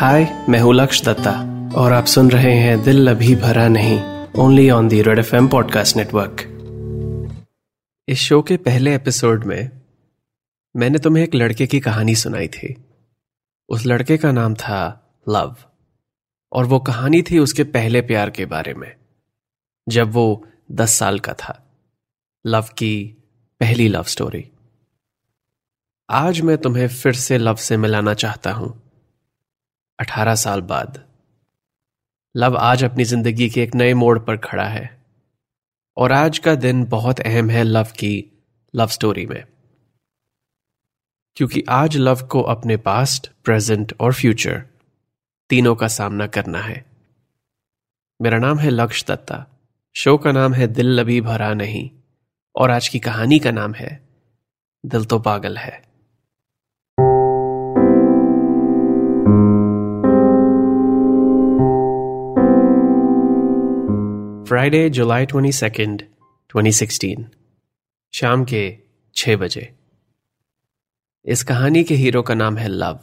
हाय मैं हूँ लक्ष दत्ता, और आप सुन रहे हैं दिल अभी भरा नहीं only on the Red F podcast network इस शो के पहले एपिसोड में, मैंने तुम्हें एक लड़के की कहानी सुनाई थी। उस लड़के का नाम था लव और वो कहानी थी उसके पहले प्यार के बारे में, जब वो दस साल का था। लव की पहली लव स्टोरी आज मैं तुम्हें फिर से लव से मिलाना चाहता हूँ। अठारह साल बाद। लव आज अपनी ज़िंदगी के एक नए मोड़ पर खड़ा है। और आज का दिन बहुत अहम है लव की लव स्टोरी में। क्योंकि आज लव को अपने पास्ट, प्रेजेंट और फ्यूचर तीनों का सामना करना है। मेरा नाम है लक्ष्य दत्ता। शो का नाम है दिल अभी भरा नहीं। और आज की कहानी का नाम है दिल तो पागल है। Friday July twenty second twenty sixteen शाम के छह बजे। इस कहानी के हीरो का नाम है लव।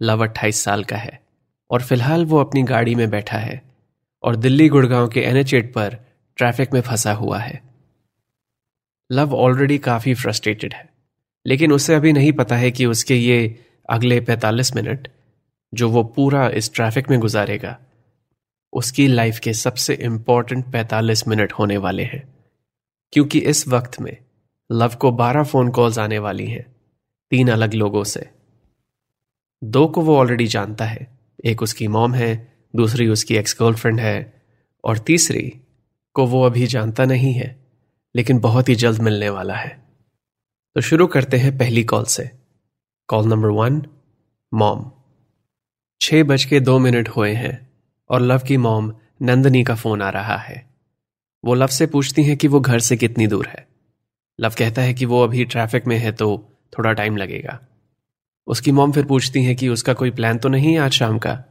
लव अट्ठाईस साल का है और फ़िलहाल वो अपनी गाड़ी में बैठा है और दिल्ली गुड़गांव के एनएच एट पर ट्रैफ़िक में फंसा हुआ है। लव ऑलरेडी काफ़ी फ्रस्ट्रेटेड है, लेकिन उसे अभी नहीं पता है कि उसके ये अगले 45 मिनट, जो वो पूरा इस ट्रैफ़िक में गुजारेगा उसकी लाइफ के सबसे इंपॉर्टेंट 45 मिनट होने वाले हैं। क्योंकि इस वक्त में लव को 12 फ़ोन कॉल्स आने वाली हैं, तीन अलग लोगों से। दो को वो ऑलरेडी जानता है, एक उसकी मॉम है, दूसरी उसकी एक्स गर्लफ्रेंड है, और तीसरी को वो अभी जानता नहीं है, लेकिन बहुत ही जल्द मिलने वाला है। तो शुरू करते हैं पहली कॉल से। कॉल नंबर वन मॉम छह बज के दो मिनट हुए हैं। और लव की मॉम नंदनी का फ़ोन आ रहा है। वो लव से पूछती हैं कि वो घर से कितनी दूर है। लव कहता है कि वो अभी ट्रैफ़िक में है तो थोड़ा टाइम लगेगा। उसकी मॉम फिर पूछती हैं कि उसका कोई प्लान तो नहीं है आज शाम का?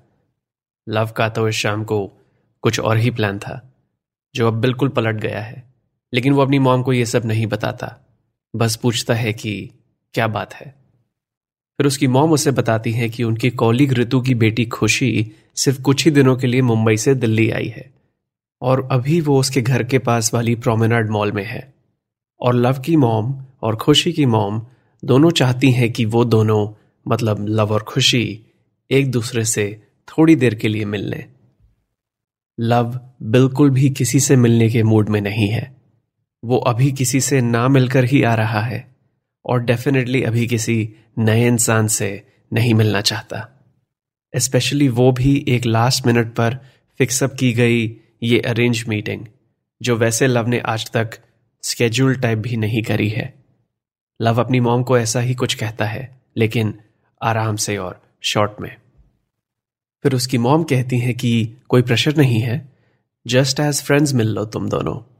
लव का तो इस शाम को कुछ और ही प्लान था, जो अब बिल्कुल पलट गया है। लेकिन वो अपनी मॉम को ये सब नहीं बताता। बस पूछता है कि क्या बात है? फिर उसकी मॉम उसे बताती है कि उनकी कॉलीग ऋतु की बेटी खुशी सिर्फ़ कुछ ही दिनों के लिए मुंबई से दिल्ली आई है। और अभी वो उसके घर के पास वाली प्रोमेनाड मॉल में है। और लव की मॉम और खुशी की मॉम दोनों चाहती हैं कि वो दोनों मतलब लव और खुशी, एक दूसरे से थोड़ी देर के लिए मिल लें लव बिल्कुल भी किसी से मिलने के मूड में नहीं है। वो अभी किसी से ना मिलकर ही आ रहा है। और डेफिनेटली अभी किसी नए इंसान से नहीं मिलना चाहता। स्पेशली वो भी एक लास्ट मिनट पर फिक्सअप की गई ये अरेंज मीटिंग जो वैसे लव ने आज तक स्केड्यूल टाइप भी नहीं करी है। लव अपनी मॉम को ऐसा ही कुछ कहता है, लेकिन आराम से और शॉर्ट में। फिर उसकी मॉम कहती है कि कोई प्रेशर नहीं है जस्ट एज फ्रेंड्स मिल लो तुम दोनों।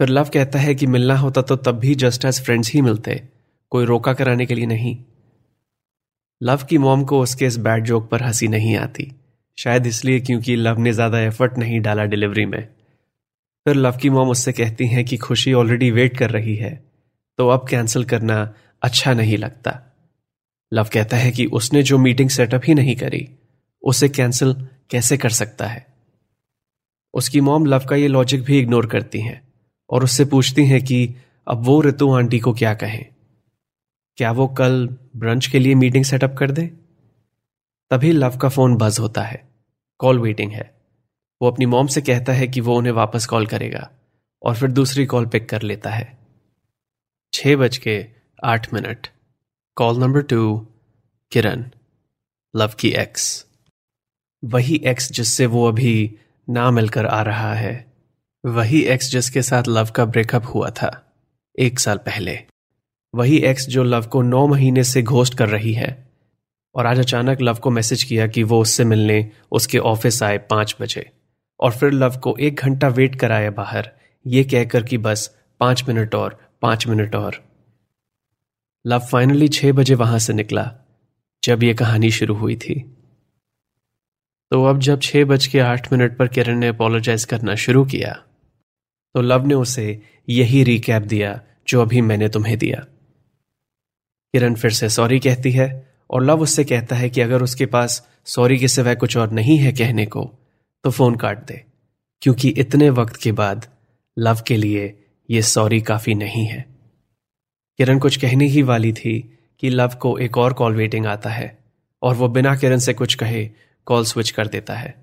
फिर लव कहता है कि मिलना होता तो तब भी जस्ट एज फ्रेंड्स ही मिलते। कोई रोका कराने के लिए नहीं। लव की मॉम को उसके इस बैड जोक पर हँसी नहीं आती। शायद इसलिए क्योंकि लव ने ज़्यादा एफर्ट नहीं डाला डिलीवरी में। फिर लव की मॉम उससे कहती हैं कि खुशी ऑलरेडी वेट कर रही है। तो अब कैंसिल करना अच्छा नहीं लगता। लव कहता है कि उसने जो मीटिंग सेटअप ही नहीं करी, उसे कैंसिल कैसे कर सकता है? उसकी मॉम लव का ये लॉजिक भी इग्नोर करती हैं। और उससे पूछती हैं कि, अब वो ऋतु आंटी को क्या कहें? क्या वो कल ब्रंच के लिए मीटिंग सेटअप कर दे? तभी लव का फ़ोन बज होता है। कॉल वेटिंग है। वो अपनी मॉम से कहता है कि वो उन्हें वापस कॉल करेगा और फिर दूसरी कॉल पिक कर लेता है। छह बज के आठ minute. Call number two Kiran, Love की एक्स वही एक्स जिससे वो अभी ना मिलकर आ रहा है। वही एक्स जिसके साथ लव का ब्रेकअप हुआ था, एक साल पहले। वही एक्स जो लव को नौ महीने से घोस्ट कर रही है। और आज अचानक लव को मैसेज किया कि वो उससे मिलने, उसके ऑफ़िस आए पाँच बजे। और फिर लव को एक घंटा वेट कराया बाहर। ये कहकर कि बस, पाँच मिनट और, पाँच मिनट और। लव फाइनली छह बजे वहाँ से निकला, जब ये कहानी शुरू हुई थी। तो अब जब छह बज के आठ मिनट पर किरण ने अपोलोजाइज करना शुरू किया तो लव ने उसे यही रिकैप दिया, जो अभी मैंने तुम्हें दिया। किरण फिर से सॉरी कहती है, और लव उससे कहता है कि अगर उसके पास सॉरी के सिवाय कुछ और नहीं है कहने को तो फ़ोन काट दे, क्योंकि इतने वक्त के बाद लव के लिए यह सॉरी काफ़ी नहीं है। किरण कुछ कहने ही वाली थी कि लव को एक और कॉल वेटिंग आता है, और वो बिना किरण से कुछ कहे कॉल स्विच कर देता है।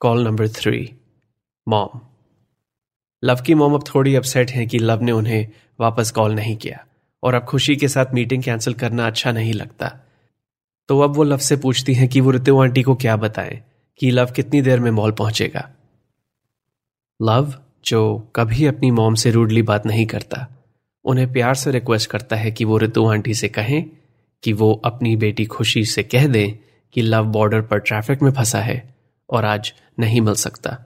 Call number three mom Love की मॉम अब थोड़ी अपसेट हैं कि लव ने उन्हें वापस कॉल नहीं किया। और अब खुशी के साथ मीटिंग कैंसिल करना अच्छा नहीं लगता। तो अब वो लव से पूछती हैं कि वो ऋतु आंटी को क्या बताएँ कि लव कितनी देर में मॉल पहुंचेगा। लव, जो कभी अपनी मॉम से रूडली बात नहीं करता, उन्हें प्यार से रिक्वेस्ट करता है कि वो ऋतु आंटी से कहें कि वो अपनी बेटी खुशी से कह दें कि लव बॉर्डर पर ट्रैफ़िक में फंसा है और आज नहीं मिल सकता।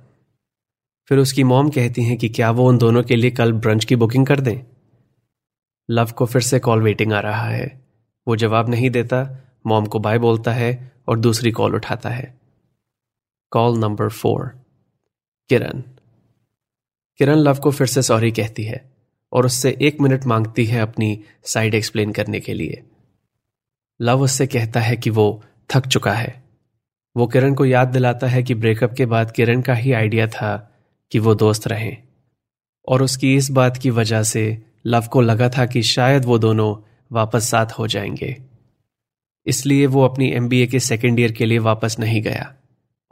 फिर उसकी मॉम कहती हैं कि क्या वो उन दोनों के लिए कल ब्रंच की बुकिंग कर दें? लव को फिर से कॉल वेटिंग आ रहा है। वो जवाब नहीं देता, मॉम को बाय बोलता है और दूसरी कॉल उठाता है। Call number four Kiran. Kiran Love को फिर से सॉरी कहती है और उससे एक मिनट मांगती है अपनी साइड एक्सप्लेन करने के लिए। लव उससे कहता है कि वो थक चुका है। वो किरण को याद दिलाता है कि ब्रेकअप के बाद किरण का ही आइडिया था कि वो दोस्त रहें। और उसकी इस बात की वजह से लव को लगा था कि शायद वो दोनों वापस साथ हो जाएँगे। इसलिए वो अपनी एमबीए के सेकेंड ईयर के लिए वापस नहीं गया।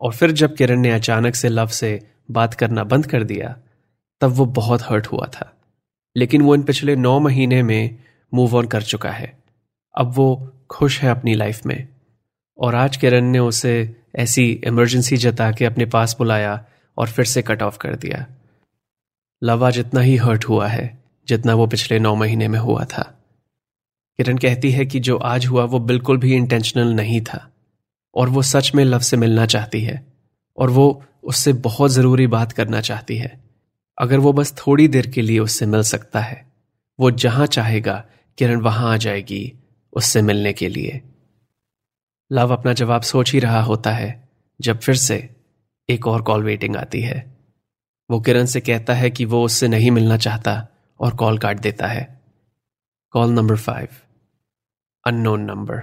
और फिर जब किरण ने अचानक से लव से बात करना बंद कर दिया, तब वो बहुत हर्ट हुआ था। लेकिन वो इन पिछले नौ महीने में मूव ऑन कर चुका है। अब वो खुश है अपनी लाइफ में। और आज किरण ने उसे ऐसी इमरजेंसी जता के अपने पास बुलाया और फिर से कट ऑफ़ कर दिया। लव आज इतना ही हर्ट हुआ है, जितना वो पिछले नौ महीने में हुआ था। किरण कहती है कि जो आज हुआ वो बिल्कुल भी इंटेंशनल नहीं था। और वो सच में लव से मिलना चाहती है। और वो उससे बहुत ज़रूरी बात करना चाहती है। अगर वो बस थोड़ी देर के लिए उससे मिल सकता है, वो जहाँ चाहेगा, किरण वहाँ आ जाएगी उससे मिलने के लिए। लव अपना जवाब सोच ही रहा होता है, जब फिर से एक और कॉल वेटिंग आती है। वो किरण से कहता है कि वो उससे नहीं मिलना चाहता और कॉल काट देता है। Call number five unknown number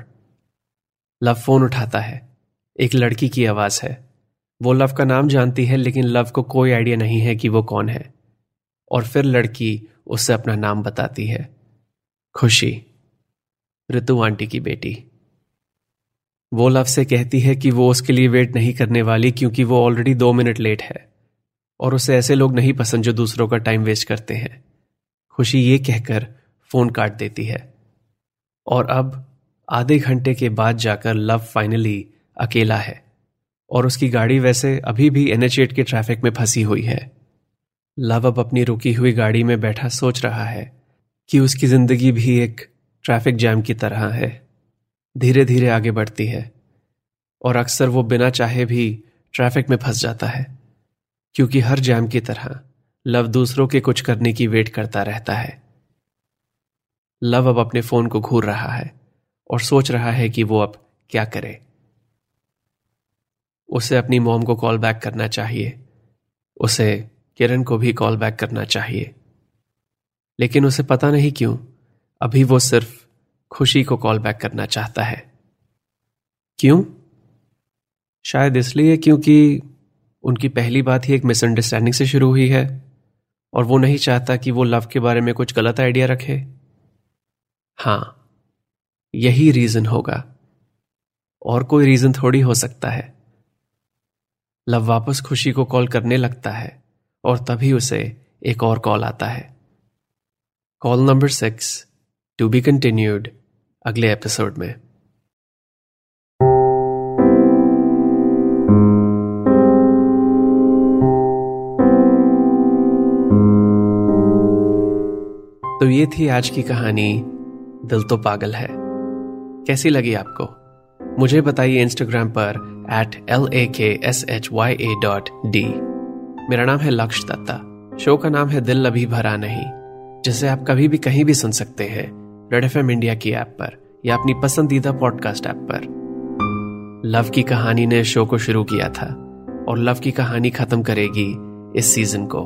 Love phone उठाता है। एक लड़की की आवाज़ है। वो लव का नाम जानती है, लेकिन लव को कोई आइडिया नहीं है कि वो कौन है। और फिर लड़की उससे अपना नाम बताती है। खुशी। ऋतु आंटी की बेटी। वो लव से कहती है कि वो उसके लिए वेट नहीं करने वाली क्योंकि वो ऑलरेडी दो मिनट लेट है। और उसे ऐसे लोग नहीं पसंद जो दूसरों का टाइम वेस्ट करते हैं। खुशी ये कहकर फ़ोन काट देती है। और अब आधे घंटे के बाद जाकर लव फाइनली अकेला है। और उसकी गाड़ी वैसे अभी भी एनएच के ट्रैफ़िक में फंसी हुई है। लव अब अपनी रुकी हुई गाड़ी में बैठा सोच रहा है कि उसकी ज़िंदगी भी एक ट्रैफ़िक जैम की तरह है। धीरे धीरे आगे बढ़ती है और अक्सर वो बिना चाहे भी ट्रैफ़िक में फंस जाता है, क्योंकि हर जैम की तरह लव दूसरों के कुछ करने की वेट करता रहता है। लव अब अपने फ़ोन को घूर रहा है और सोच रहा है कि वो अब क्या करे। उसे अपनी मोम को कॉल बैक करना चाहिए, उसे किरण को भी कॉल बैक करना चाहिए। लेकिन उसे पता नहीं क्यों, अभी वो सिर्फ़ खुशी को कॉल बैक करना चाहता है। क्यों? शायद इसलिए क्योंकि उनकी पहली बात ही एक मिसअंडरस्टैंडिंग से शुरू हुई है और वो नहीं चाहता कि वो लव के बारे में कुछ गलत आइडिया रखे। हाँ, यही रीजन होगा। और कोई रीजन थोड़ी हो सकता है। लव वापस खुशी को कॉल करने लगता है और तभी उसे एक और कॉल आता है। Call number six to be continued अगले एपिसोड में। तो ये थी आज की कहानी, दिल तो पागल है। कैसी लगी आपको? मुझे बताइए इंस्टाग्राम पर at L A K S H Y A dot D मेरा नाम है लक्ष्य दत्ता। शो का नाम है दिल अभी भरा नहीं, जिसे आप कभी भी कहीं भी सुन सकते हैं। रेड एफ़ इंडिया की ऐप पर या अपनी पसंदीदा पॉडकास्ट ऐप पर। लव की कहानी ने शो को शुरू किया था और लव की कहानी खत्म करेगी इस सीज़न को।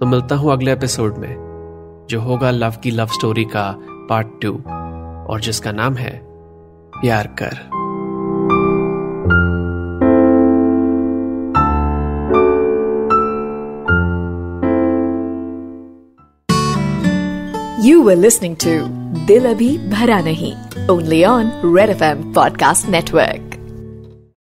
तो मिलता हूँ अगले एपिसोड में, जो होगा लव की लव स्टोरी का पार्ट टू और जिसका नाम है प्यार कर। You were listening to दिल अभी भरा नहीं। Only on Red F M podcast network